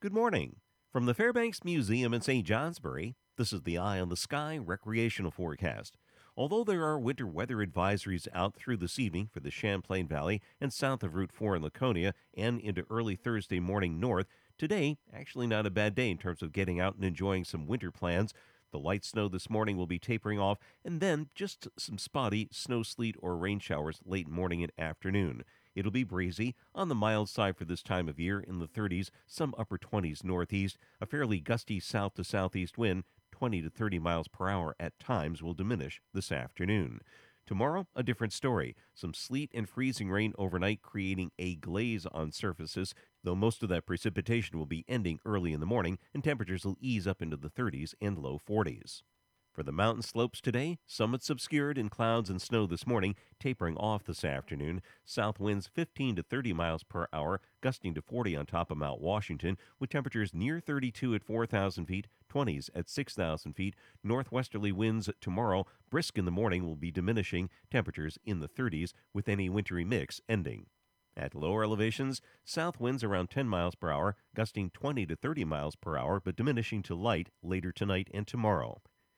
Good morning. From the Fairbanks Museum in St. Johnsbury, this is the Eye on the Sky recreational forecast. Although there are winter weather advisories out through this evening for the Champlain Valley and south of Route 4 in Laconia and into early Thursday morning north, today actually not a bad day in terms of getting out and enjoying some winter plans. The light snow this morning will be tapering off, and then just some spotty snow, sleet, or rain showers late morning and afternoon. It'll be breezy on the mild side for this time of year in the 30s, some upper 20s northeast. A fairly gusty south to southeast wind, 20 to 30 miles per hour at times, will diminish this afternoon. Tomorrow, a different story. Some sleet and freezing rain overnight, creating a glaze on surfaces, though most of that precipitation will be ending early in the morning, and temperatures will ease up into the 30s and low 40s. For the mountain slopes today, summits obscured in clouds and snow this morning, tapering off this afternoon. South winds 15 to 30 miles per hour, gusting to 40 on top of Mount Washington, with temperatures near 32 at 4,000 feet, 20s at 6,000 feet. Northwesterly winds tomorrow, brisk in the morning, will be diminishing, temperatures in the 30s, with any wintry mix ending. At lower elevations, south winds around 10 miles per hour, gusting 20 to 30 miles per hour, but diminishing to light later tonight and tomorrow.